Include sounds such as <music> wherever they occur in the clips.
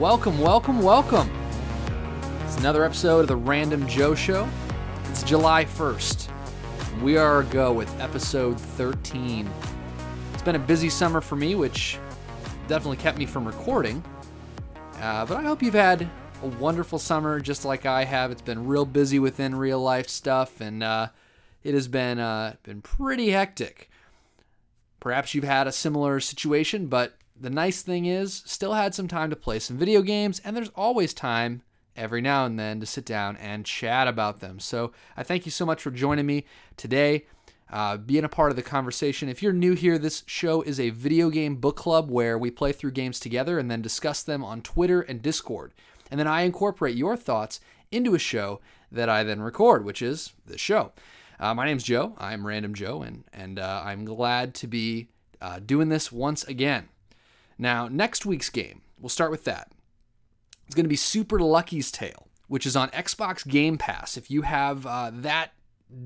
Welcome, welcome, welcome. It's another episode of the Random Joe Show. It's July 1st. We are a go with episode 13. It's been a busy summer for me, which definitely kept me from recording. Uh, but I hope you've had a wonderful summer just like I have. It's been real busy within real life stuff, and uh, it has been uh, been pretty hectic. Perhaps you've had a similar situation, but the nice thing is, still had some time to play some video games, and there's always time every now and then to sit down and chat about them. So I thank you so much for joining me today, uh, being a part of the conversation. If you're new here, this show is a video game book club where we play through games together and then discuss them on Twitter and Discord. And then I incorporate your thoughts into a show that I then record, which is this show. Uh, my name's Joe. I'm Random Joe, and and uh, I'm glad to be uh, doing this once again. Now, next week's game, we'll start with that. It's going to be Super Lucky's Tale, which is on Xbox Game Pass. If you have uh, that,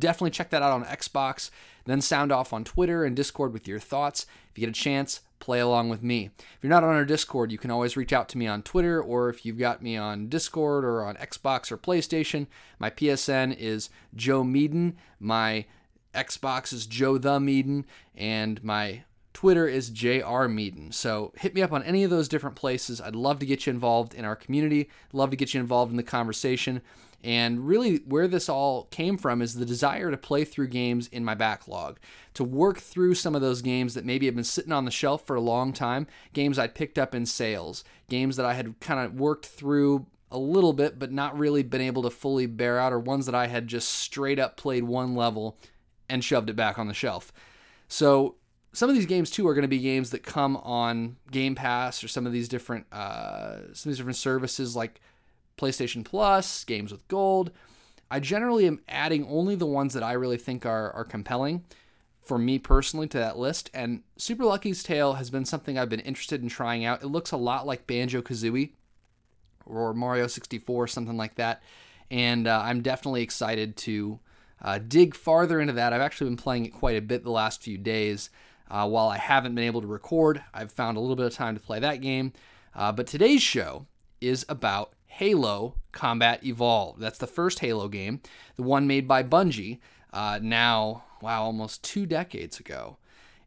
definitely check that out on Xbox. Then sound off on Twitter and Discord with your thoughts. If you get a chance, play along with me. If you're not on our Discord, you can always reach out to me on Twitter, or if you've got me on Discord or on Xbox or PlayStation, my PSN is Joe Meaden. My Xbox is Joe the Meaden, and my Twitter is JR Meaden. So hit me up on any of those different places. I'd love to get you involved in our community, love to get you involved in the conversation. And really, where this all came from is the desire to play through games in my backlog, to work through some of those games that maybe have been sitting on the shelf for a long time, games I'd picked up in sales, games that I had kind of worked through a little bit, but not really been able to fully bear out, or ones that I had just straight up played one level and shoved it back on the shelf. So some of these games too are going to be games that come on Game Pass or some of these different uh, some of these different services like PlayStation Plus, games with gold. I generally am adding only the ones that I really think are are compelling for me personally to that list. And Super Lucky's Tale has been something I've been interested in trying out. It looks a lot like Banjo Kazooie or Mario 64, something like that. And uh, I'm definitely excited to uh, dig farther into that. I've actually been playing it quite a bit the last few days. Uh, while I haven't been able to record, I've found a little bit of time to play that game. Uh, but today's show is about Halo Combat Evolved. That's the first Halo game, the one made by Bungie, uh, now, wow, almost two decades ago.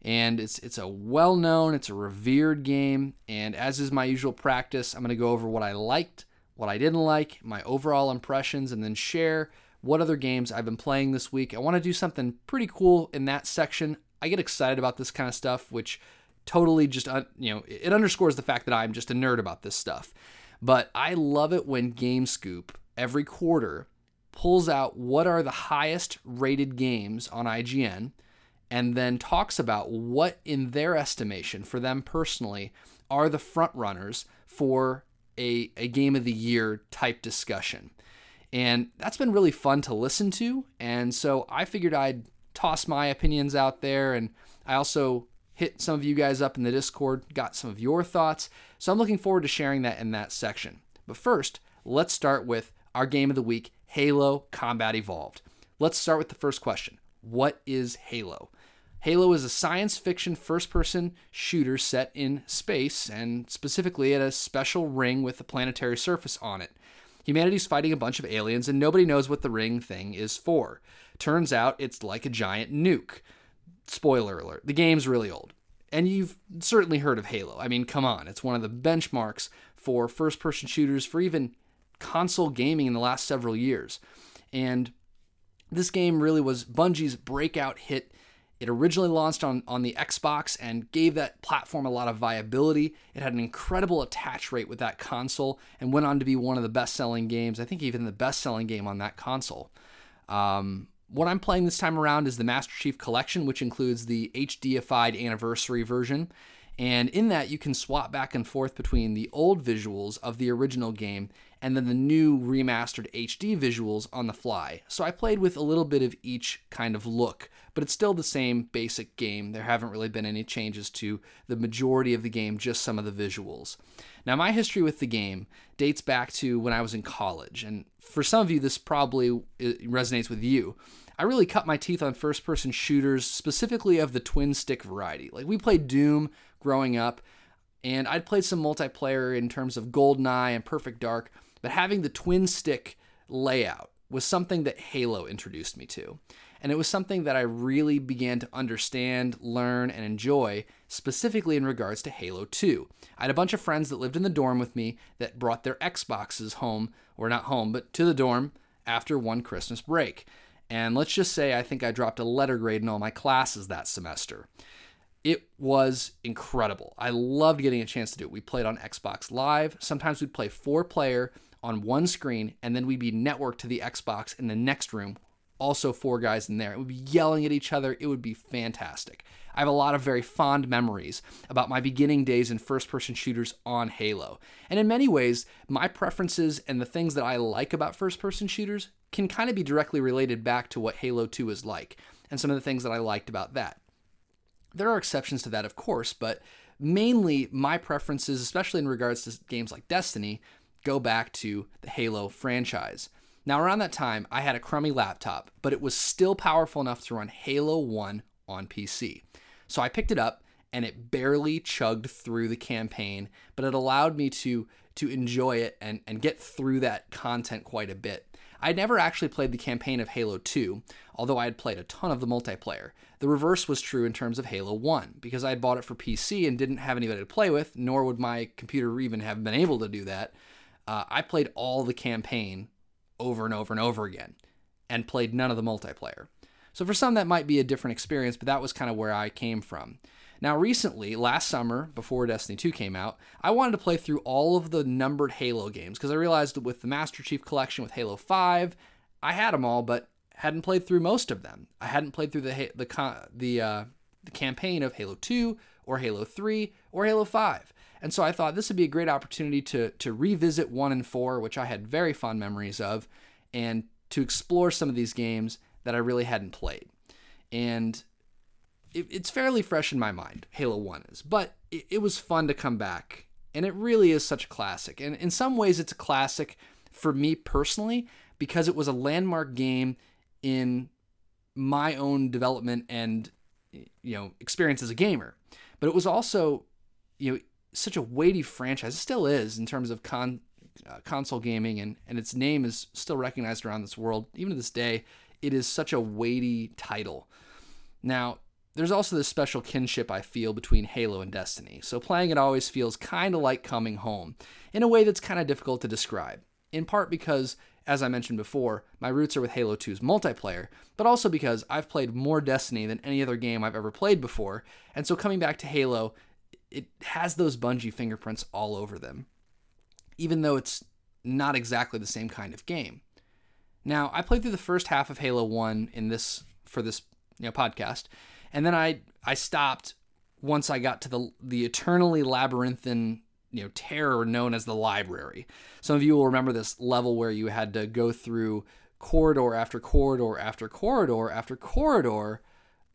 And it's it's a well-known, it's a revered game. And as is my usual practice, I'm going to go over what I liked, what I didn't like, my overall impressions, and then share what other games I've been playing this week. I want to do something pretty cool in that section. I get excited about this kind of stuff, which totally just you know it underscores the fact that I'm just a nerd about this stuff. But I love it when GameScoop every quarter pulls out what are the highest rated games on IGN and then talks about what in their estimation for them personally are the front runners for a, a game of the year type discussion. And that's been really fun to listen to. And so I figured I'd toss my opinions out there. And I also hit some of you guys up in the Discord, got some of your thoughts. So I'm looking forward to sharing that in that section. But first, let's start with our game of the week Halo Combat Evolved. Let's start with the first question What is Halo? Halo is a science fiction first person shooter set in space and specifically at a special ring with a planetary surface on it. Humanity's fighting a bunch of aliens and nobody knows what the ring thing is for. Turns out it's like a giant nuke. Spoiler alert, the game's really old. And you've certainly heard of Halo. I mean, come on, it's one of the benchmarks for first person shooters for even console gaming in the last several years. And this game really was Bungie's breakout hit. It originally launched on, on the Xbox and gave that platform a lot of viability. It had an incredible attach rate with that console and went on to be one of the best selling games, I think even the best selling game on that console. Um, what I'm playing this time around is the Master Chief Collection, which includes the HDified anniversary version. And in that, you can swap back and forth between the old visuals of the original game and then the new remastered HD visuals on the fly. So I played with a little bit of each kind of look, but it's still the same basic game. There haven't really been any changes to the majority of the game, just some of the visuals. Now, my history with the game dates back to when I was in college, and for some of you, this probably uh, resonates with you. I really cut my teeth on first person shooters, specifically of the twin stick variety. Like, we played Doom growing up, And I'd played some multiplayer in terms of GoldenEye and Perfect Dark, but having the twin stick layout was something that Halo introduced me to. And it was something that I really began to understand, learn, and enjoy, specifically in regards to Halo 2. I had a bunch of friends that lived in the dorm with me that brought their Xboxes home, or not home, but to the dorm after one Christmas break. And let's just say I think I dropped a letter grade in all my classes that semester. It was incredible. I loved getting a chance to do it. We played on Xbox Live. Sometimes we'd play four player on one screen, and then we'd be networked to the Xbox in the next room. Also, four guys in there. It would be yelling at each other. It would be fantastic. I have a lot of very fond memories about my beginning days in first person shooters on Halo. And in many ways, my preferences and the things that I like about first person shooters can kind of be directly related back to what Halo 2 is like and some of the things that I liked about that. There are exceptions to that, of course, but mainly my preferences, especially in regards to games like Destiny, go back to the Halo franchise. Now, around that time, I had a crummy laptop, but it was still powerful enough to run Halo 1 on PC. So I picked it up and it barely chugged through the campaign, but it allowed me to to enjoy it and, and get through that content quite a bit. I'd never actually played the campaign of Halo 2, although I had played a ton of the multiplayer. The reverse was true in terms of Halo 1, because I had bought it for PC and didn't have anybody to play with, nor would my computer even have been able to do that. Uh, I played all the campaign over and over and over again and played none of the multiplayer. So for some, that might be a different experience, but that was kind of where I came from. Now, recently, last summer, before Destiny 2 came out, I wanted to play through all of the numbered Halo games because I realized that with the Master Chief Collection with Halo 5, I had them all, but hadn't played through most of them. I hadn't played through the the the uh, the campaign of Halo 2 or Halo 3 or Halo 5. And so I thought this would be a great opportunity to to revisit 1 and 4, which I had very fond memories of, and to explore some of these games that I really hadn't played. And it, it's fairly fresh in my mind, Halo 1 is, but it, it was fun to come back. And it really is such a classic. And in some ways, it's a classic for me personally because it was a landmark game in my own development and you know experience as a gamer but it was also you know such a weighty franchise it still is in terms of con uh, console gaming and and its name is still recognized around this world even to this day it is such a weighty title. Now, there's also this special kinship I feel between Halo and Destiny, so playing it always feels kind of like coming home, in a way that's kind of difficult to describe. In part because, as I mentioned before, my roots are with Halo 2's multiplayer, but also because I've played more Destiny than any other game I've ever played before, and so coming back to Halo, it has those Bungie fingerprints all over them, even though it's not exactly the same kind of game. Now, I played through the first half of Halo 1 in this for this you know, podcast, and then I I stopped once I got to the the eternally labyrinthine you know terror known as the library. Some of you will remember this level where you had to go through corridor after corridor after corridor after corridor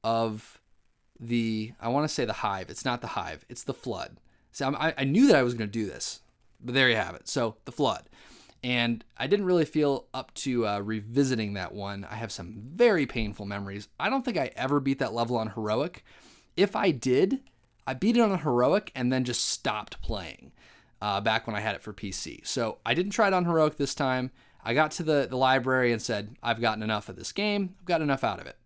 of the I want to say the hive. It's not the hive. It's the flood. So I, I knew that I was going to do this, but there you have it. So the flood and I didn't really feel up to uh, revisiting that one. I have some very painful memories. I don't think I ever beat that level on heroic. If I did, I beat it on heroic and then just stopped playing uh, back when I had it for PC. So I didn't try it on heroic this time. I got to the, the library and said, I've gotten enough of this game. I've got enough out of it.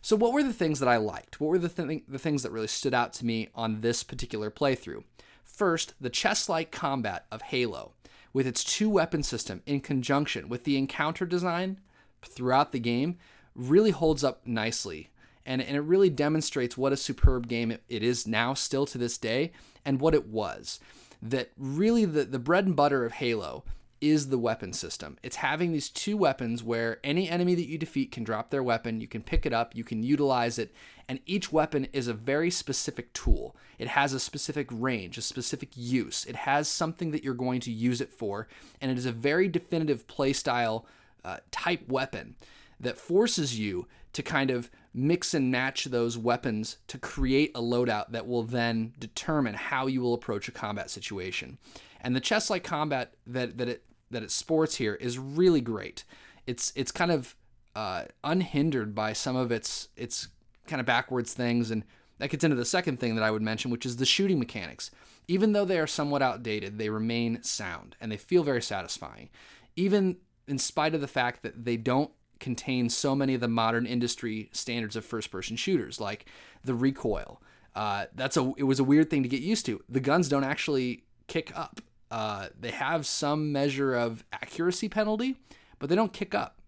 So, what were the things that I liked? What were the, th- the things that really stood out to me on this particular playthrough? First, the chess like combat of Halo with its two weapon system in conjunction with the encounter design throughout the game really holds up nicely. And, and it really demonstrates what a superb game it, it is now, still to this day, and what it was. That really the, the bread and butter of Halo is the weapon system. It's having these two weapons where any enemy that you defeat can drop their weapon, you can pick it up, you can utilize it, and each weapon is a very specific tool. It has a specific range, a specific use. It has something that you're going to use it for, and it is a very definitive playstyle uh, type weapon that forces you to kind of mix and match those weapons to create a loadout that will then determine how you will approach a combat situation. And the chess like combat that, that it that it sports here is really great. It's it's kind of uh, unhindered by some of its its kind of backwards things, and that gets into the second thing that I would mention, which is the shooting mechanics. even though they are somewhat outdated, they remain sound and they feel very satisfying. Even in spite of the fact that they don't contain so many of the modern industry standards of first person shooters, like the recoil. Uh, that's a it was a weird thing to get used to. The guns don't actually kick up. Uh, they have some measure of accuracy penalty, but they don't kick up.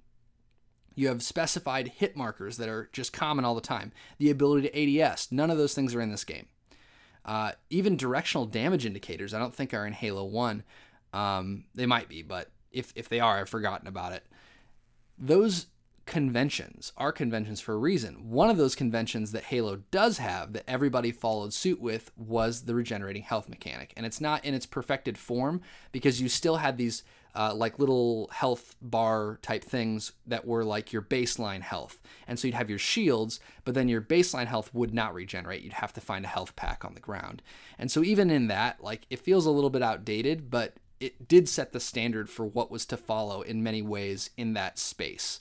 You have specified hit markers that are just common all the time. The ability to ADS, none of those things are in this game. Uh, even directional damage indicators, I don't think are in Halo 1. Um, they might be, but if, if they are, I've forgotten about it. Those conventions are conventions for a reason. One of those conventions that Halo does have that everybody followed suit with was the regenerating health mechanic. And it's not in its perfected form because you still had these uh, like little health bar type things that were like your baseline health. And so you'd have your shields, but then your baseline health would not regenerate. You'd have to find a health pack on the ground. And so even in that, like it feels a little bit outdated, but it did set the standard for what was to follow in many ways in that space.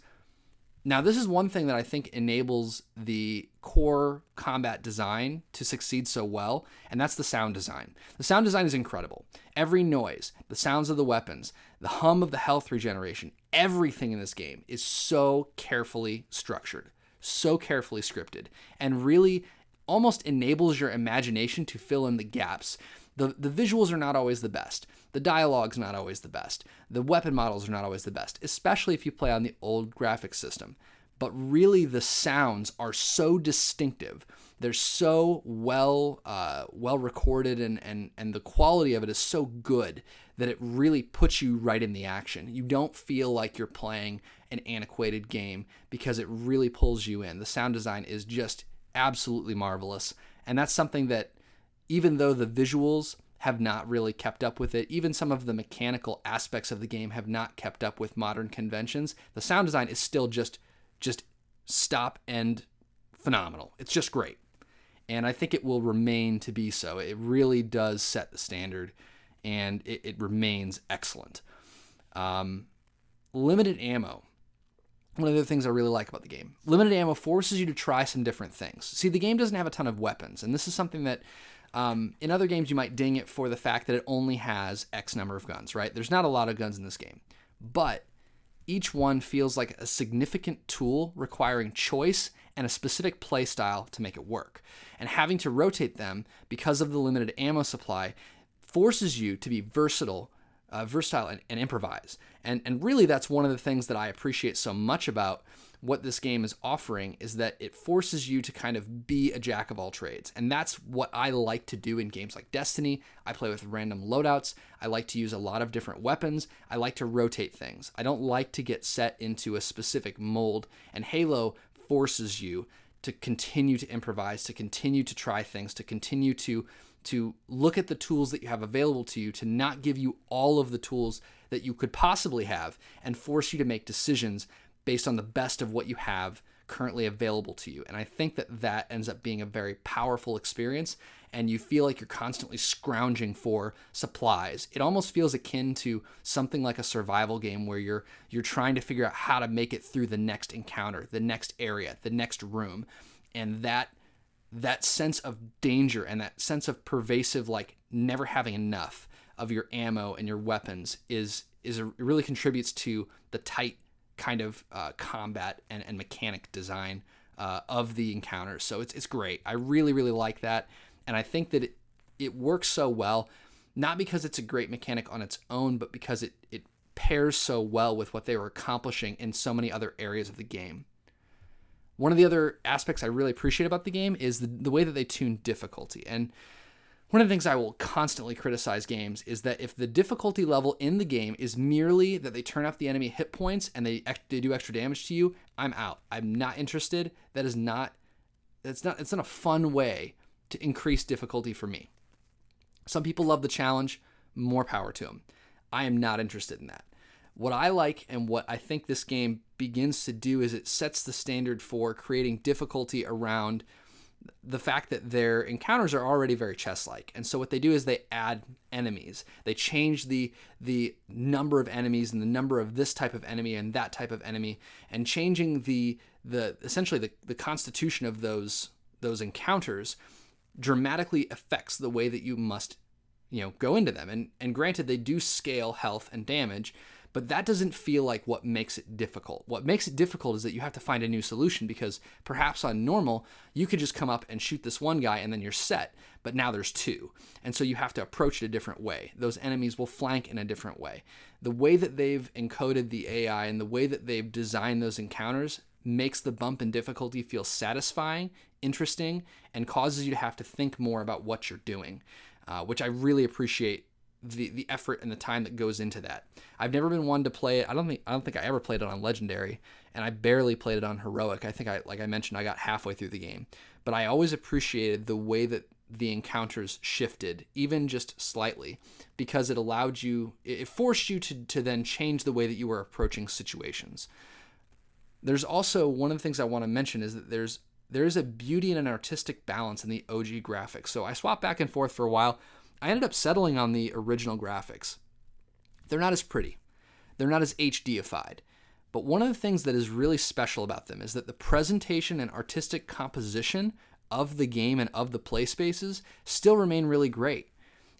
Now, this is one thing that I think enables the core combat design to succeed so well, and that's the sound design. The sound design is incredible. Every noise, the sounds of the weapons, the hum of the health regeneration, everything in this game is so carefully structured, so carefully scripted, and really almost enables your imagination to fill in the gaps. The, the visuals are not always the best. The dialogue's not always the best. The weapon models are not always the best, especially if you play on the old graphics system. But really, the sounds are so distinctive. They're so well uh, well recorded, and, and and the quality of it is so good that it really puts you right in the action. You don't feel like you're playing an antiquated game because it really pulls you in. The sound design is just absolutely marvelous, and that's something that even though the visuals have not really kept up with it. Even some of the mechanical aspects of the game have not kept up with modern conventions. The sound design is still just just stop and phenomenal. It's just great. And I think it will remain to be so. It really does set the standard and it, it remains excellent. Um, limited ammo. One of the things I really like about the game. Limited ammo forces you to try some different things. See, the game doesn't have a ton of weapons, and this is something that um, in other games, you might ding it for the fact that it only has X number of guns, right? There's not a lot of guns in this game, but each one feels like a significant tool requiring choice and a specific playstyle to make it work. And having to rotate them because of the limited ammo supply forces you to be versatile, uh, versatile and, and improvise. And and really, that's one of the things that I appreciate so much about what this game is offering is that it forces you to kind of be a jack of all trades. And that's what I like to do in games like Destiny. I play with random loadouts. I like to use a lot of different weapons. I like to rotate things. I don't like to get set into a specific mold. And Halo forces you to continue to improvise, to continue to try things, to continue to to look at the tools that you have available to you, to not give you all of the tools that you could possibly have and force you to make decisions based on the best of what you have currently available to you. And I think that that ends up being a very powerful experience and you feel like you're constantly scrounging for supplies. It almost feels akin to something like a survival game where you're you're trying to figure out how to make it through the next encounter, the next area, the next room. And that that sense of danger and that sense of pervasive like never having enough of your ammo and your weapons is is a, really contributes to the tight kind of uh, combat and, and mechanic design uh, of the encounters. So it's, it's great. I really, really like that. And I think that it, it works so well, not because it's a great mechanic on its own, but because it, it pairs so well with what they were accomplishing in so many other areas of the game. One of the other aspects I really appreciate about the game is the, the way that they tune difficulty. And one of the things I will constantly criticize games is that if the difficulty level in the game is merely that they turn up the enemy hit points and they they do extra damage to you, I'm out. I'm not interested. That is not that's not it's not a fun way to increase difficulty for me. Some people love the challenge, more power to them. I am not interested in that. What I like and what I think this game begins to do is it sets the standard for creating difficulty around the fact that their encounters are already very chess-like and so what they do is they add enemies they change the the number of enemies and the number of this type of enemy and that type of enemy and changing the the essentially the, the constitution of those those encounters dramatically affects the way that you must you know go into them. And and granted, they do scale health and damage, but that doesn't feel like what makes it difficult. What makes it difficult is that you have to find a new solution because perhaps on normal, you could just come up and shoot this one guy and then you're set, but now there's two. And so you have to approach it a different way. Those enemies will flank in a different way. The way that they've encoded the AI and the way that they've designed those encounters makes the bump in difficulty feel satisfying, interesting, and causes you to have to think more about what you're doing, uh, which I really appreciate the the effort and the time that goes into that. I've never been one to play it. I don't think I don't think I ever played it on legendary, and I barely played it on heroic. I think I like I mentioned I got halfway through the game, but I always appreciated the way that the encounters shifted, even just slightly, because it allowed you, it forced you to to then change the way that you were approaching situations. There's also one of the things I want to mention is that there's there's a beauty and an artistic balance in the OG graphics. So I swapped back and forth for a while. I ended up settling on the original graphics. They're not as pretty, they're not as HDified. But one of the things that is really special about them is that the presentation and artistic composition of the game and of the play spaces still remain really great.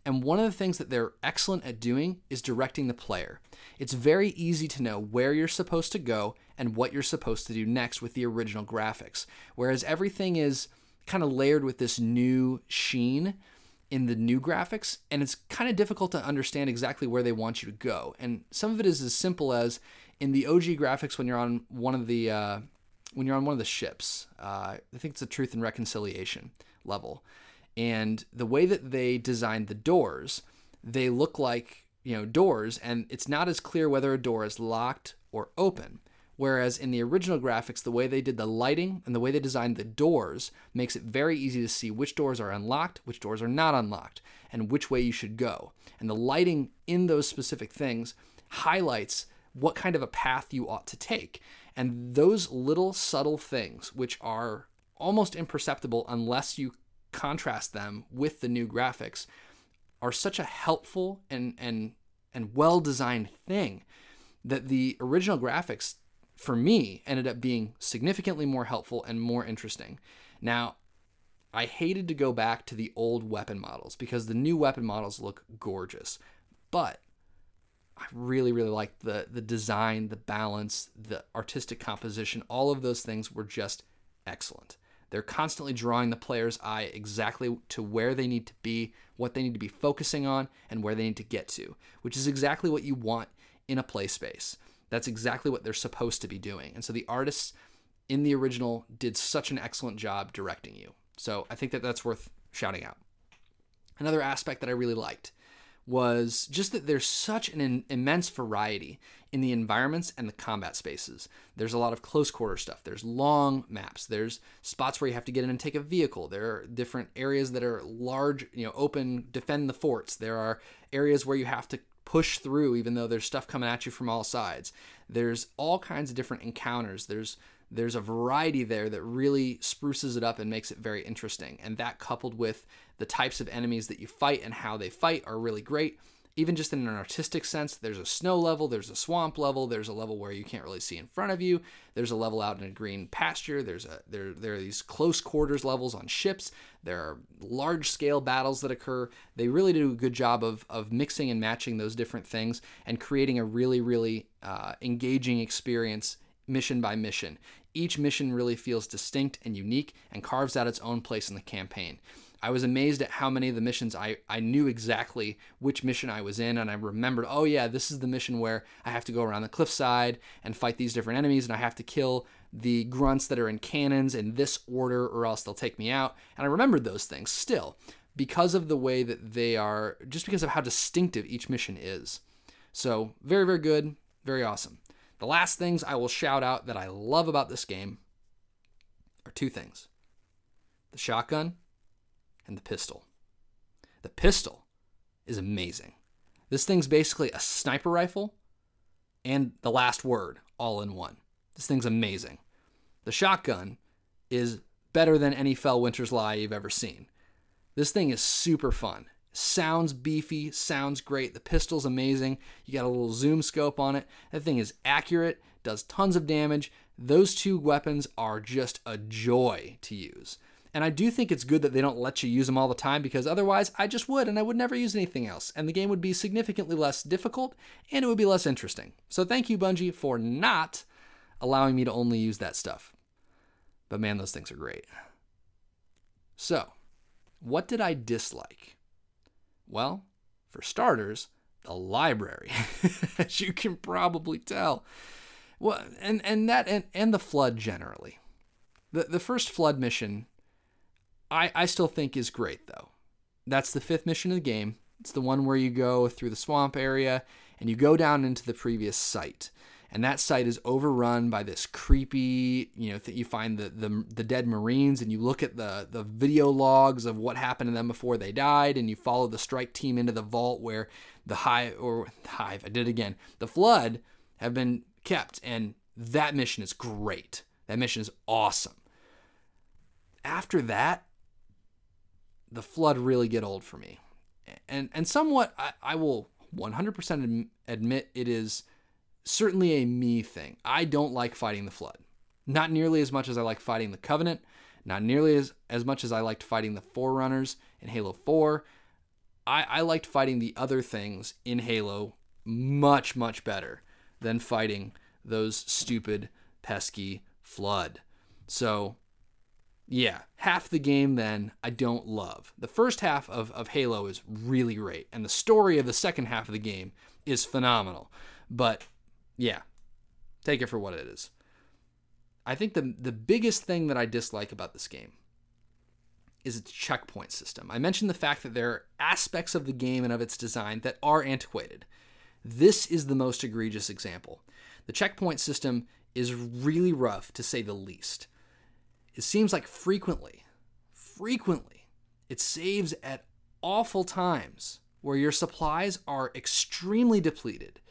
And one of the things that they're excellent at doing is directing the player. It's very easy to know where you're supposed to go and what you're supposed to do next with the original graphics. Whereas everything is kind of layered with this new sheen in the new graphics, and it's kind of difficult to understand exactly where they want you to go. And some of it is as simple as in the OG graphics when you're on one of the uh, when you're on one of the ships. Uh, I think it's a Truth and Reconciliation level, and the way that they designed the doors, they look like you know doors, and it's not as clear whether a door is locked or open. Whereas in the original graphics, the way they did the lighting and the way they designed the doors makes it very easy to see which doors are unlocked, which doors are not unlocked, and which way you should go. And the lighting in those specific things highlights what kind of a path you ought to take. And those little subtle things, which are almost imperceptible unless you contrast them with the new graphics, are such a helpful and and and well designed thing that the original graphics for me, ended up being significantly more helpful and more interesting. Now, I hated to go back to the old weapon models because the new weapon models look gorgeous. But I really, really liked the the design, the balance, the artistic composition. All of those things were just excellent. They're constantly drawing the player's eye exactly to where they need to be, what they need to be focusing on, and where they need to get to, which is exactly what you want in a play space. That's exactly what they're supposed to be doing. And so the artists in the original did such an excellent job directing you. So I think that that's worth shouting out. Another aspect that I really liked was just that there's such an immense variety in the environments and the combat spaces. There's a lot of close quarter stuff. There's long maps. There's spots where you have to get in and take a vehicle. There are different areas that are large, you know, open, defend the forts. There are areas where you have to push through even though there's stuff coming at you from all sides. There's all kinds of different encounters. There's there's a variety there that really spruces it up and makes it very interesting. And that coupled with the types of enemies that you fight and how they fight are really great even just in an artistic sense, there's a snow level, there's a swamp level, there's a level where you can't really see in front of you, there's a level out in a green pasture, there's a there there are these close quarters levels on ships, there are large scale battles that occur. They really do a good job of of mixing and matching those different things and creating a really really uh, engaging experience mission by mission. Each mission really feels distinct and unique and carves out its own place in the campaign. I was amazed at how many of the missions I, I knew exactly which mission I was in, and I remembered, oh yeah, this is the mission where I have to go around the cliffside and fight these different enemies, and I have to kill the grunts that are in cannons in this order, or else they'll take me out. And I remembered those things still because of the way that they are, just because of how distinctive each mission is. So, very, very good, very awesome. The last things I will shout out that I love about this game are two things the shotgun and the pistol. The pistol is amazing. This thing's basically a sniper rifle and the last word all in one. This thing's amazing. The shotgun is better than any Felwinter's Lie you've ever seen. This thing is super fun. Sounds beefy, sounds great. The pistol's amazing. You got a little zoom scope on it. That thing is accurate, does tons of damage. Those two weapons are just a joy to use. And I do think it's good that they don't let you use them all the time because otherwise I just would and I would never use anything else. And the game would be significantly less difficult and it would be less interesting. So thank you, Bungie, for not allowing me to only use that stuff. But man, those things are great. So, what did I dislike? Well, for starters, the library, <laughs> as you can probably tell. Well, and, and that and, and the flood generally. The the first flood mission I, I still think is great though. That's the fifth mission of the game. It's the one where you go through the swamp area and you go down into the previous site. And that site is overrun by this creepy, you know, you find the, the the dead Marines and you look at the the video logs of what happened to them before they died, and you follow the strike team into the vault where the hive or the hive, I did it again, the flood have been kept, and that mission is great. That mission is awesome. After that, the flood really get old for me. And and somewhat I, I will 100% admit it is certainly a me thing. I don't like fighting the flood. Not nearly as much as I like fighting the covenant, not nearly as, as much as I liked fighting the forerunners in Halo 4. I, I liked fighting the other things in Halo much, much better than fighting those stupid, pesky flood. So yeah, half the game then I don't love. The first half of, of Halo is really great, and the story of the second half of the game is phenomenal. But yeah, take it for what it is. I think the the biggest thing that I dislike about this game is its checkpoint system. I mentioned the fact that there are aspects of the game and of its design that are antiquated. This is the most egregious example. The checkpoint system is really rough to say the least. It seems like frequently, frequently, it saves at awful times where your supplies are extremely depleted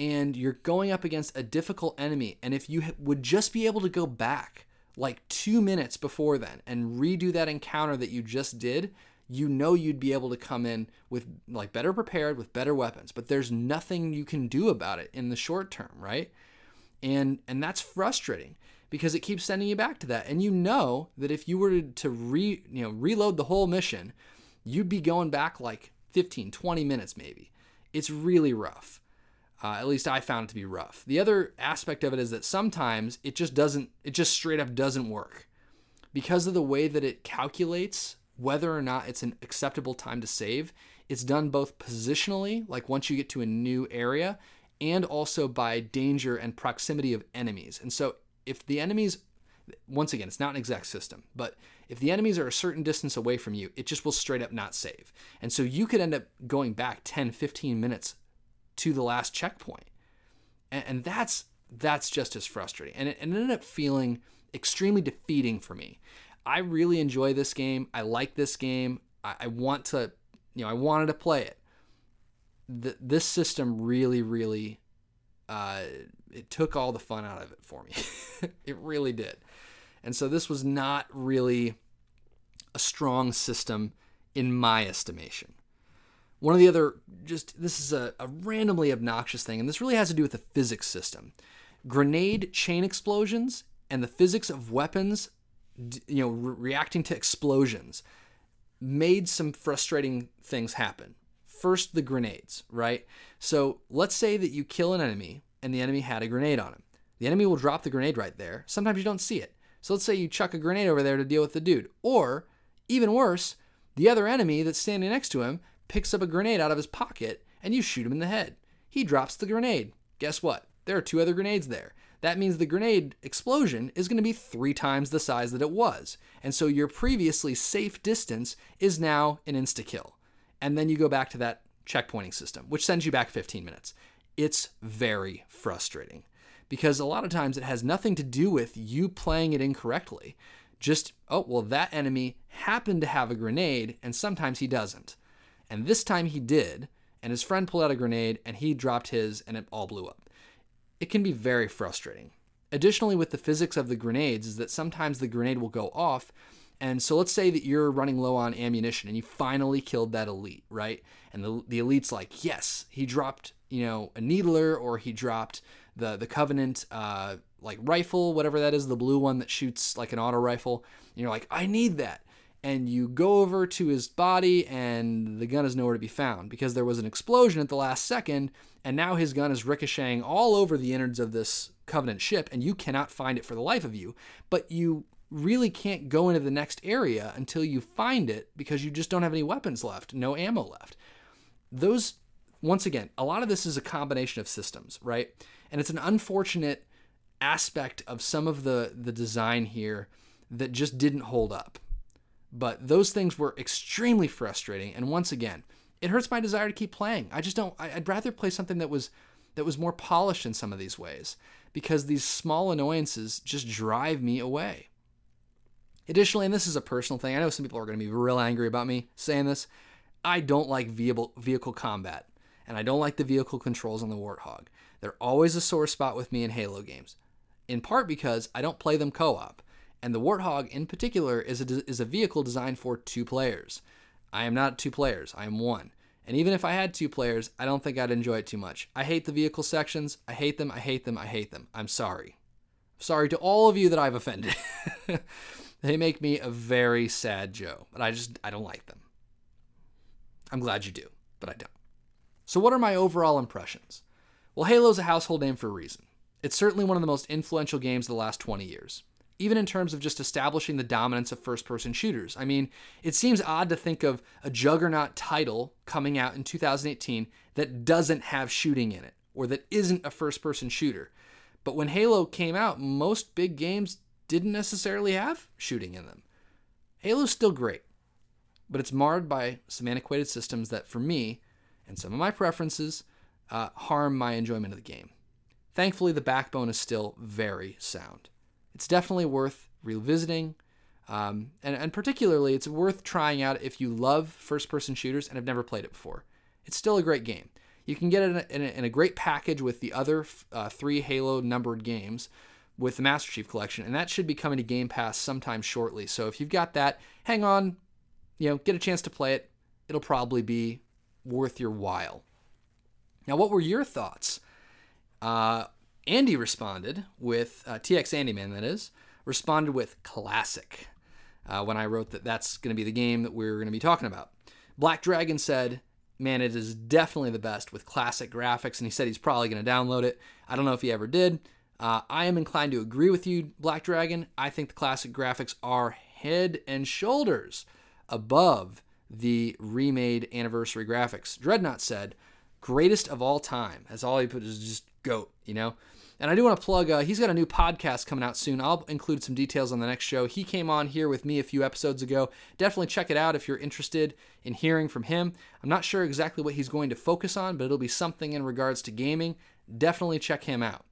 and you're going up against a difficult enemy. And if you would just be able to go back like two minutes before then and redo that encounter that you just did, you know you'd be able to come in with like better prepared with better weapons. But there's nothing you can do about it in the short term, right? And and that's frustrating because it keeps sending you back to that. And you know that if you were to re, you know, reload the whole mission, you'd be going back like 15, 20 minutes maybe. It's really rough. Uh, at least I found it to be rough. The other aspect of it is that sometimes it just doesn't, it just straight up doesn't work. Because of the way that it calculates whether or not it's an acceptable time to save, it's done both positionally, like once you get to a new area, and also by danger and proximity of enemies. And so if the enemies once again, it's not an exact system, but if the enemies are a certain distance away from you, it just will straight up not save. And so you could end up going back 10, 15 minutes to the last checkpoint. And, and that's that's just as frustrating. And it, it ended up feeling extremely defeating for me. I really enjoy this game. I like this game. I, I want to, you know, I wanted to play it. The, this system really, really uh, it took all the fun out of it for me. <laughs> it really did. And so this was not really a strong system in my estimation. One of the other, just this is a, a randomly obnoxious thing, and this really has to do with the physics system. Grenade chain explosions and the physics of weapons, you know, re- reacting to explosions made some frustrating things happen. First, the grenades, right? So let's say that you kill an enemy and the enemy had a grenade on him. The enemy will drop the grenade right there. Sometimes you don't see it. So let's say you chuck a grenade over there to deal with the dude. Or, even worse, the other enemy that's standing next to him picks up a grenade out of his pocket and you shoot him in the head. He drops the grenade. Guess what? There are two other grenades there. That means the grenade explosion is going to be three times the size that it was. And so your previously safe distance is now an insta kill. And then you go back to that checkpointing system, which sends you back 15 minutes it's very frustrating because a lot of times it has nothing to do with you playing it incorrectly. Just, oh, well, that enemy happened to have a grenade, and sometimes he doesn't. And this time he did, and his friend pulled out a grenade, and he dropped his, and it all blew up. It can be very frustrating. Additionally, with the physics of the grenades, is that sometimes the grenade will go off. And so let's say that you're running low on ammunition and you finally killed that elite, right? And the, the elite's like, yes, he dropped you know, a needler or he dropped the the covenant uh, like rifle, whatever that is, the blue one that shoots like an auto rifle. And you're like, I need that. And you go over to his body, and the gun is nowhere to be found because there was an explosion at the last second, and now his gun is ricocheting all over the innards of this Covenant ship, and you cannot find it for the life of you. But you really can't go into the next area until you find it because you just don't have any weapons left, no ammo left. Those, once again, a lot of this is a combination of systems, right? And it's an unfortunate aspect of some of the the design here that just didn't hold up. But those things were extremely frustrating. And once again, it hurts my desire to keep playing. I just don't. I'd rather play something that was that was more polished in some of these ways because these small annoyances just drive me away. Additionally, and this is a personal thing, I know some people are going to be real angry about me saying this. I don't like vehicle combat, and I don't like the vehicle controls on the Warthog. They're always a sore spot with me in Halo games, in part because I don't play them co-op, and the Warthog in particular is a, is a vehicle designed for two players. I am not two players, I am one. And even if I had two players, I don't think I'd enjoy it too much. I hate the vehicle sections. I hate them, I hate them, I hate them. I'm sorry. Sorry to all of you that I've offended. <laughs> they make me a very sad Joe, but I just I don't like them. I'm glad you do, but I don't. So what are my overall impressions? Well, Halo's a household name for a reason. It's certainly one of the most influential games of the last 20 years even in terms of just establishing the dominance of first person shooters. I mean, it seems odd to think of a juggernaut title coming out in 2018 that doesn't have shooting in it or that isn't a first person shooter. But when Halo came out, most big games didn't necessarily have shooting in them. Halo's still great, but it's marred by some antiquated systems that, for me and some of my preferences, uh, harm my enjoyment of the game. Thankfully, the backbone is still very sound it's definitely worth revisiting. Um, and, and particularly, it's worth trying out if you love first person shooters and have never played it before. It's still a great game. You can get it in a, in a, in a great package with the other uh, three Halo numbered games with the Master Chief Collection, and that should be coming to Game Pass sometime shortly. So if you've got that, hang on, you know, get a chance to play it. It'll probably be worth your while. Now, what were your thoughts? Uh, Andy responded with uh, TX Andyman, that is, responded with classic uh, when I wrote that that's going to be the game that we're going to be talking about. Black Dragon said, Man, it is definitely the best with classic graphics, and he said he's probably going to download it. I don't know if he ever did. Uh, I am inclined to agree with you, Black Dragon. I think the classic graphics are head and shoulders above the remade anniversary graphics. Dreadnought said, greatest of all time. That's all he put is just goat, you know? And I do want to plug, uh, he's got a new podcast coming out soon. I'll include some details on the next show. He came on here with me a few episodes ago. Definitely check it out if you're interested in hearing from him. I'm not sure exactly what he's going to focus on, but it'll be something in regards to gaming. Definitely check him out.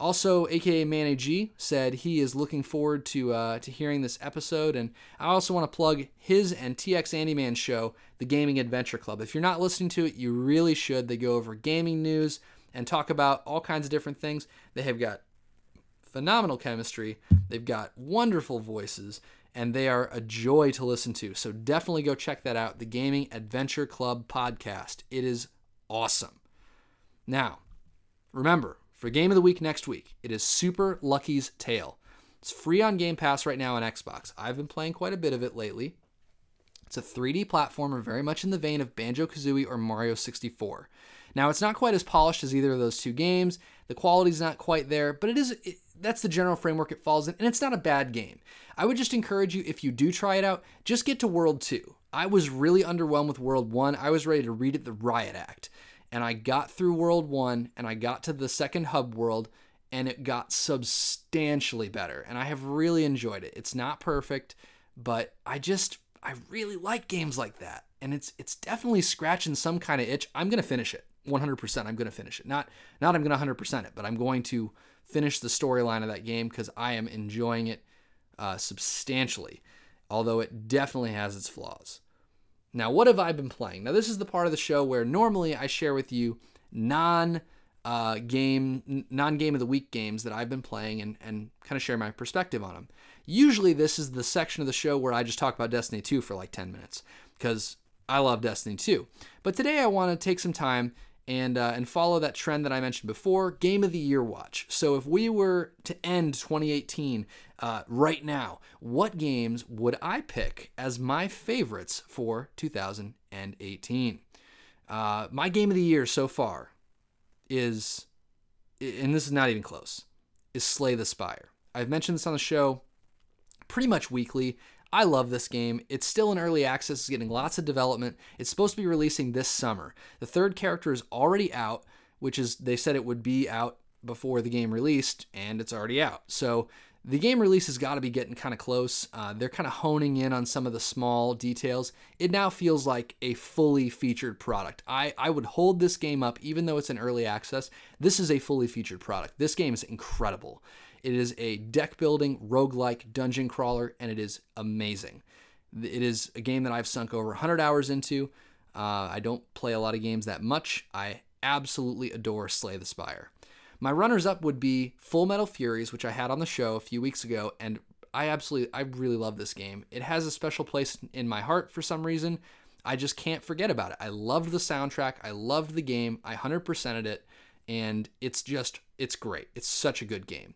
Also, aka Manny G said he is looking forward to uh, to hearing this episode, and I also want to plug his and TX Andyman show, the Gaming Adventure Club. If you're not listening to it, you really should. They go over gaming news, and talk about all kinds of different things. They have got phenomenal chemistry, they've got wonderful voices, and they are a joy to listen to. So definitely go check that out the Gaming Adventure Club podcast. It is awesome. Now, remember, for Game of the Week next week, it is Super Lucky's Tale. It's free on Game Pass right now on Xbox. I've been playing quite a bit of it lately. It's a 3D platformer very much in the vein of Banjo Kazooie or Mario 64. Now, it's not quite as polished as either of those two games. The quality's not quite there, but it is. It, that's the general framework it falls in, and it's not a bad game. I would just encourage you, if you do try it out, just get to World 2. I was really underwhelmed with World 1. I was ready to read it the Riot Act. And I got through World 1, and I got to the second hub world, and it got substantially better. And I have really enjoyed it. It's not perfect, but I just I really like games like that. And it's it's definitely scratching some kind of itch. I'm to finish it. 100%. I'm to finish it. Not not I'm to 100% it, but I'm going to finish the storyline of that game because I am enjoying it uh, substantially, although it definitely has its flaws. Now, what have I been playing? Now, this is the part of the show where normally I share with you non uh, game, non game of the week games that I've been playing and, and kind of share my perspective on them. Usually, this is the section of the show where I just talk about Destiny 2 for like 10 minutes because I love Destiny 2. But today, I want to take some time and uh, and follow that trend that I mentioned before. Game of the year watch. So if we were to end 2018 uh, right now, what games would I pick as my favorites for 2018? Uh, my game of the year so far is, and this is not even close, is Slay the Spire. I've mentioned this on the show pretty much weekly. I love this game. It's still in early access, it's getting lots of development. It's supposed to be releasing this summer. The third character is already out, which is, they said it would be out before the game released, and it's already out. So the game release has got to be getting kind of close. Uh, they're kind of honing in on some of the small details. It now feels like a fully featured product. I, I would hold this game up, even though it's in early access. This is a fully featured product. This game is incredible. It is a deck building, roguelike dungeon crawler, and it is amazing. It is a game that I've sunk over 100 hours into. Uh, I don't play a lot of games that much. I absolutely adore Slay the Spire. My runners up would be Full Metal Furies, which I had on the show a few weeks ago, and I absolutely, I really love this game. It has a special place in my heart for some reason. I just can't forget about it. I loved the soundtrack. I loved the game. I 100%ed it, and it's just, it's great. It's such a good game.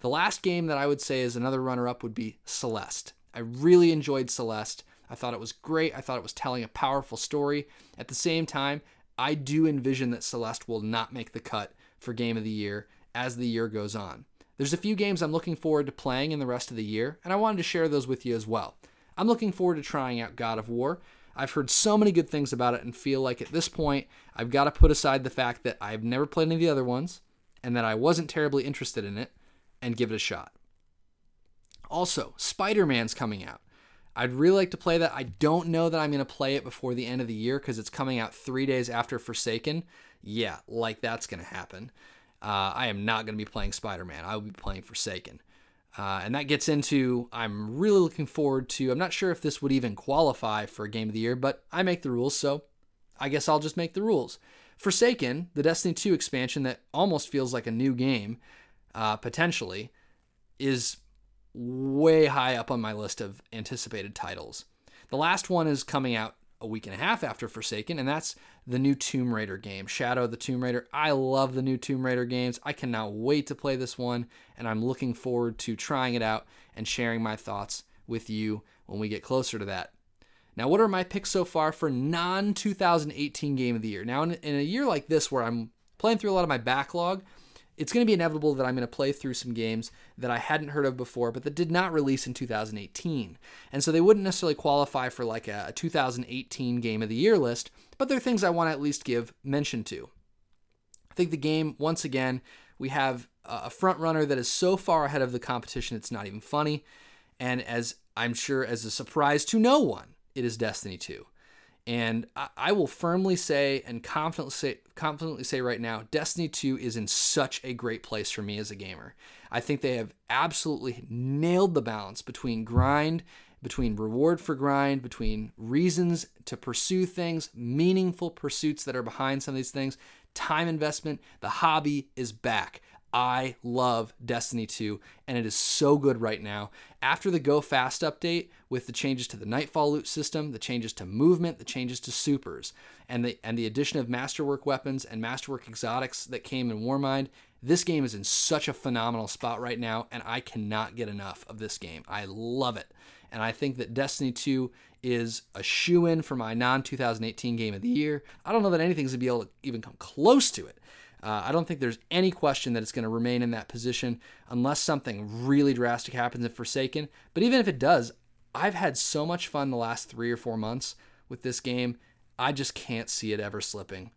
The last game that I would say is another runner up would be Celeste. I really enjoyed Celeste. I thought it was great. I thought it was telling a powerful story. At the same time, I do envision that Celeste will not make the cut for Game of the Year as the year goes on. There's a few games I'm looking forward to playing in the rest of the year, and I wanted to share those with you as well. I'm looking forward to trying out God of War. I've heard so many good things about it and feel like at this point I've got to put aside the fact that I've never played any of the other ones and that I wasn't terribly interested in it and give it a shot. Also, Spider Man's coming out. I'd really like to play that. I don't know that I'm going to play it before the end of the year because it's coming out three days after Forsaken. Yeah, like that's going to happen. Uh, I am not going to be playing Spider Man. I will be playing Forsaken. Uh, and that gets into I'm really looking forward to. I'm not sure if this would even qualify for a game of the year, but I make the rules, so I guess I'll just make the rules. Forsaken, the Destiny 2 expansion that almost feels like a new game, uh, potentially, is way high up on my list of anticipated titles. The last one is coming out a week and a half after Forsaken, and that's the new Tomb Raider game, Shadow of the Tomb Raider. I love the new Tomb Raider games. I cannot wait to play this one, and I'm looking forward to trying it out and sharing my thoughts with you when we get closer to that. Now, what are my picks so far for non 2018 game of the year? Now, in, in a year like this where I'm playing through a lot of my backlog, it's going to be inevitable that I'm going to play through some games that I hadn't heard of before, but that did not release in 2018. And so they wouldn't necessarily qualify for like a, 2018 Game of the Year list, but they're things I want to at least give mention to. I think the game, once again, we have a front runner that is so far ahead of the competition, it's not even funny. And as I'm sure, as a surprise to no one, it is Destiny 2. And I, I will firmly say and confidently say, confidently say right now, Destiny 2 is in such a great place for me as a gamer. I think they have absolutely nailed the balance between grind, between reward for grind, between reasons to pursue things, meaningful pursuits that are behind some of these things, time investment. The hobby is back. I love Destiny 2, and it is so good right now. After the Go Fast update, with the changes to the Nightfall loot system, the changes to movement, the changes to supers, and the and the addition of Masterwork weapons and Masterwork exotics that came in Warmind, this game is in such a phenomenal spot right now, and I cannot get enough of this game. I love it, and I think that Destiny 2 is a shoe in for my non 2018 game of the year. I don't know that anything's gonna be able to even come close to it. Uh, I don't think there's any question that it's going to remain in that position unless something really drastic happens in Forsaken. But even if it does, I've had so much fun the last three or four months with this game. I just can't see it ever slipping.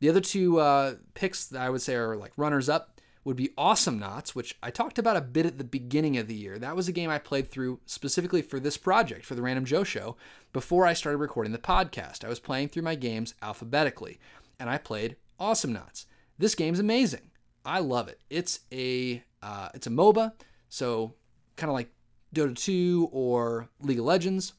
The other two uh, picks that I would say are like runners up would be Awesomenauts, which I talked about a bit at the beginning of the year. That was a game I played through specifically for this project, for the Random Joe Show, before I started recording the podcast. I was playing through my games alphabetically, and I played Awesomenauts. This game's amazing. I love it. It's a uh, it's a MOBA, so kind of like Dota 2 or League of Legends,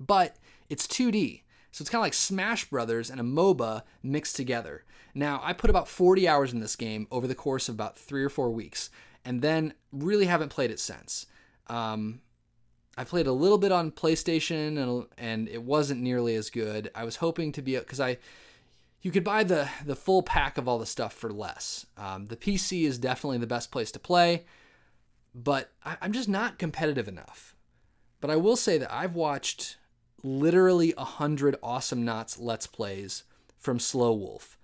but it's 2D. So it's kind of like Smash Brothers and a MOBA mixed together. Now, I put about 40 hours in this game over the course of about three or four weeks, and then really haven't played it since. Um, I played a little bit on PlayStation, and, and it wasn't nearly as good. I was hoping to be because I you could buy the the full pack of all the stuff for less. Um, the PC is definitely the best place to play, but I, I'm just not competitive enough. But I will say that I've watched literally a hundred Awesomenauts Let's Plays from Slow Wolf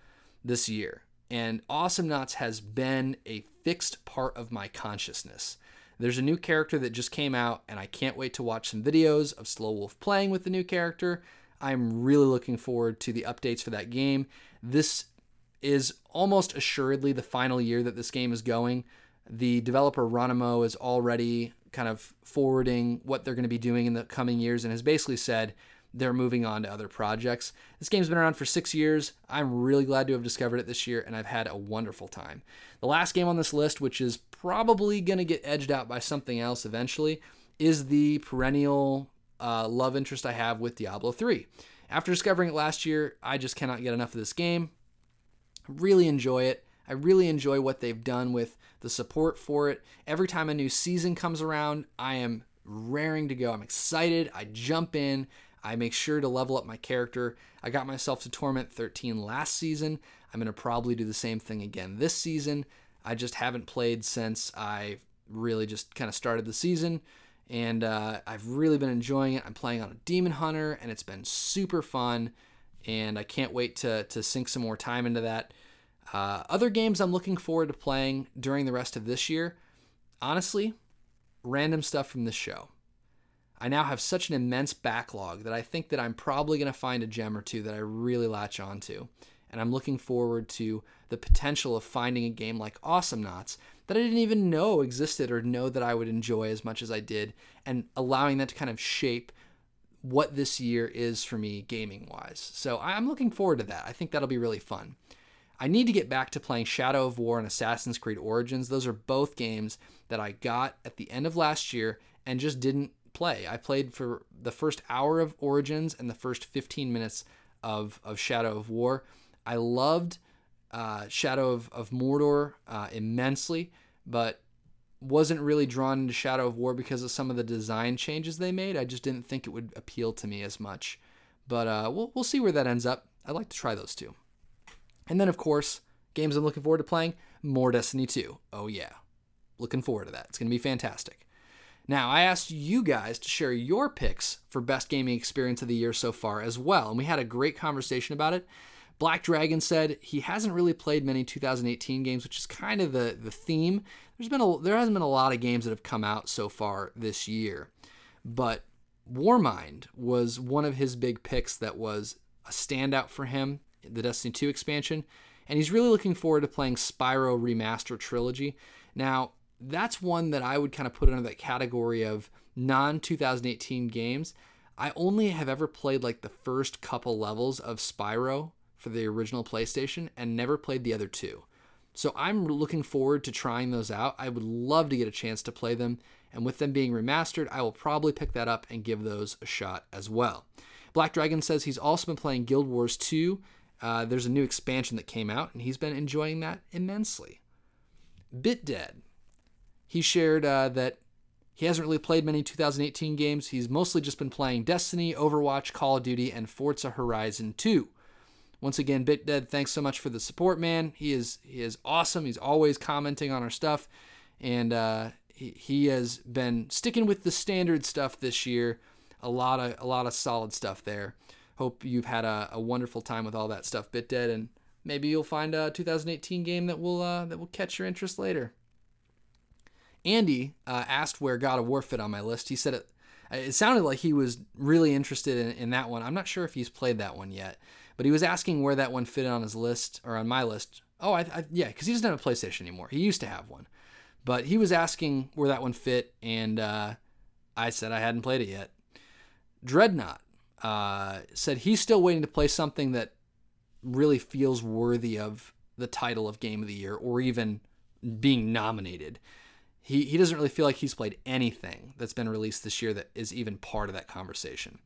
this year, and Awesomenauts has been a fixed part of my consciousness. There's a new character that just came out, and I can't wait to watch some videos of Slow Wolf playing with the new character. I'm really looking forward to the updates for that game. This is almost assuredly the final year that this game is going. The developer Ronimo is already kind of forwarding what they're going to be doing in the coming years and has basically said they're moving on to other projects. This game's been around for six years. I'm really glad to have discovered it this year, and I've had a wonderful time. The last game on this list, which is probably going to get edged out by something else eventually, is the perennial uh, love interest I have with Diablo 3. After discovering it last year, I just cannot get enough of this game. I really enjoy it. I really enjoy what they've done with the support for it. Every time a new season comes around, I am raring to go. I'm excited. I jump in. I make sure to level up my character. I got myself to Torment 13 last season. I'm going to probably do the same thing again this season. I just haven't played since I really just kind of started the season. And uh, I've really been enjoying it. I'm playing on a Demon Hunter, and it's been super fun. And I can't wait to, to sink some more time into that. Uh, other games I'm looking forward to playing during the rest of this year, honestly, random stuff from this show. I now have such an immense backlog that I think that I'm probably going to find a gem or two that I really latch onto. And I'm looking forward to the potential of finding a game like Awesomenauts that I didn't even know existed or know that I would enjoy as much as I did, and allowing that to kind of shape what this year is for me gaming wise. So I'm looking forward to that. I think that'll be really fun. I need to get back to playing Shadow of War and Assassin's Creed Origins. Those are both games that I got at the end of last year and just didn't play. I played for the first hour of Origins and the first 15 minutes of, of Shadow of War. I loved uh, Shadow of, of Mordor uh, immensely, but wasn't really drawn into Shadow of War because of some of the design changes they made. I just didn't think it would appeal to me as much. But uh, we'll, we'll see where that ends up. I'd like to try those two. And then, of course, games I'm looking forward to playing more Destiny 2. Oh, yeah. Looking forward to that. It's going to be fantastic. Now, I asked you guys to share your picks for best gaming experience of the year so far as well, and we had a great conversation about it. Black Dragon said he hasn't really played many 2018 games, which is kind of the, the theme. There's been a, there hasn't been a lot of games that have come out so far this year, but Warmind was one of his big picks that was a standout for him the Destiny 2 expansion, and he's really looking forward to playing Spyro Remaster Trilogy. Now, that's one that I would kind of put under that category of non 2018 games. I only have ever played like the first couple levels of Spyro for the original PlayStation and never played the other two. So I'm looking forward to trying those out. I would love to get a chance to play them, and with them being remastered, I will probably pick that up and give those a shot as well. Black Dragon says he's also been playing Guild Wars 2 uh, there's a new expansion that came out, and he's been enjoying that immensely. BitDead, he shared uh, that he hasn't really played many 2018 games. He's mostly just been playing Destiny, Overwatch, Call of Duty, and Forza Horizon 2. Once again, BitDead, thanks so much for the support, man. He is he is awesome. He's always commenting on our stuff, and uh, he, he has been sticking with the standard stuff this year. A lot of a lot of solid stuff there. Hope you've had a, a wonderful time with all that stuff, BitDead, and maybe you'll find a 2018 game that will uh, that will catch your interest later. Andy uh, asked where God of War fit on my list. He said it. It sounded like he was really interested in, in that one. I'm not sure if he's played that one yet, but he was asking where that one fit on his list or on my list. Oh, I, I yeah, because he doesn't have a PlayStation anymore. He used to have one, but he was asking where that one fit, and uh, I said I hadn't played it yet. Dreadnought uh, said he's still waiting to play something that really feels worthy of the title of Game of the Year or even being nominated. He, he doesn't really feel like he's played anything that's been released this year that is even part of that conversation.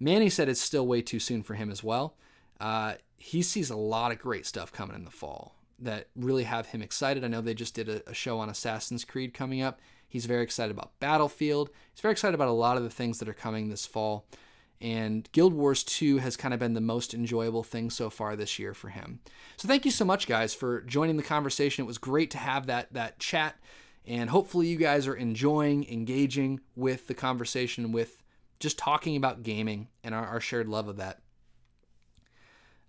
Manny said it's still way too soon for him as well. Uh, he sees a lot of great stuff coming in the fall that really have him excited. I know they just did a, a show on Assassin's Creed coming up. He's very excited about Battlefield. He's very excited about a lot of the things that are coming this fall and Guild Wars 2 has kind of been the most enjoyable thing so far this year for him. So thank you so much guys for joining the conversation. It was great to have that that chat and hopefully you guys are enjoying engaging with the conversation with just talking about gaming and our, our shared love of that.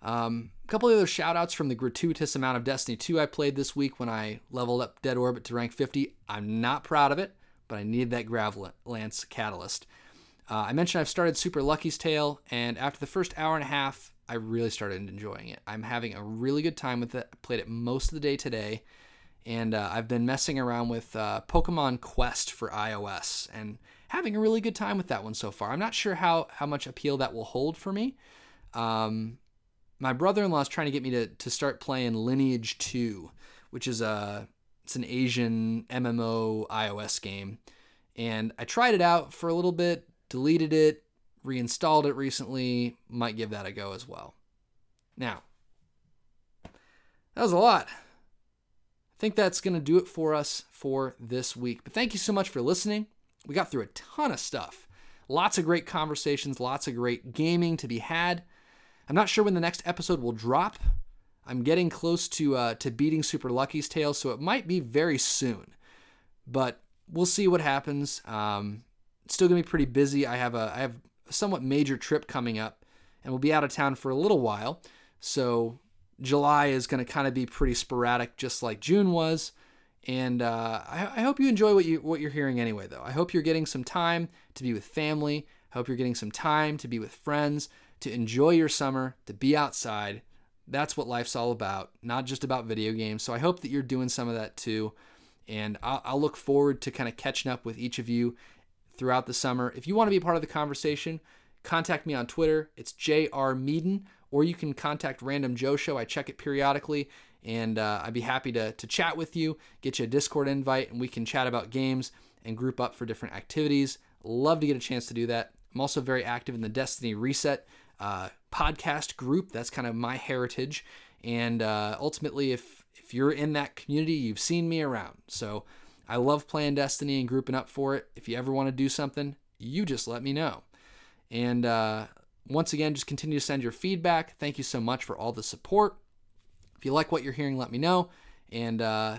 Um, a couple of other shout outs from the gratuitous amount of Destiny 2 I played this week when I leveled up Dead Orbit to rank 50. I'm not proud of it, but I needed that Gravel Lance catalyst. Uh, I mentioned I've started Super Lucky's Tale, and after the first hour and a half, I really started enjoying it. I'm having a really good time with it. I played it most of the day today, and uh, I've been messing around with uh, Pokemon Quest for iOS and having a really good time with that one so far. I'm not sure how how much appeal that will hold for me. Um, my brother-in-law is trying to get me to to start playing Lineage 2, which is a it's an Asian MMO iOS game, and I tried it out for a little bit, deleted it, reinstalled it recently. Might give that a go as well. Now, that was a lot. I think that's going to do it for us for this week. But thank you so much for listening. We got through a ton of stuff. Lots of great conversations, lots of great gaming to be had. I'm not sure when the next episode will drop. I'm getting close to uh, to beating Super Lucky's Tale, so it might be very soon. But we'll see what happens. Um, still gonna be pretty busy. I have a I have a somewhat major trip coming up, and we'll be out of town for a little while. So July is gonna kind of be pretty sporadic, just like June was. And uh, I, I hope you enjoy what you what you're hearing anyway. Though I hope you're getting some time to be with family. I hope you're getting some time to be with friends, to enjoy your summer, to be outside. That's what life's all about, not just about video games. So I hope that you're doing some of that too. And I'll, I'll look forward to kind of catching up with each of you throughout the summer. If you want to be part of the conversation, contact me on Twitter. It's JR Meaden, or you can contact Random Joe Show. I check it periodically, and uh, I'd be happy to, to chat with you, get you a Discord invite, and we can chat about games and group up for different activities. Love to get a chance to do that. I'm also very active in the Destiny Reset uh, podcast group. That's kind of my heritage. And uh, ultimately, if if you're in that community, you've seen me around. So I love playing Destiny and grouping up for it. If you ever want to do something, you just let me know. And uh, once again, just continue to send your feedback. Thank you so much for all the support. If you like what you're hearing, let me know. And uh,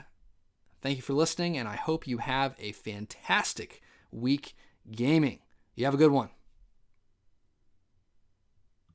thank you for listening. And I hope you have a fantastic week gaming. You have a good one.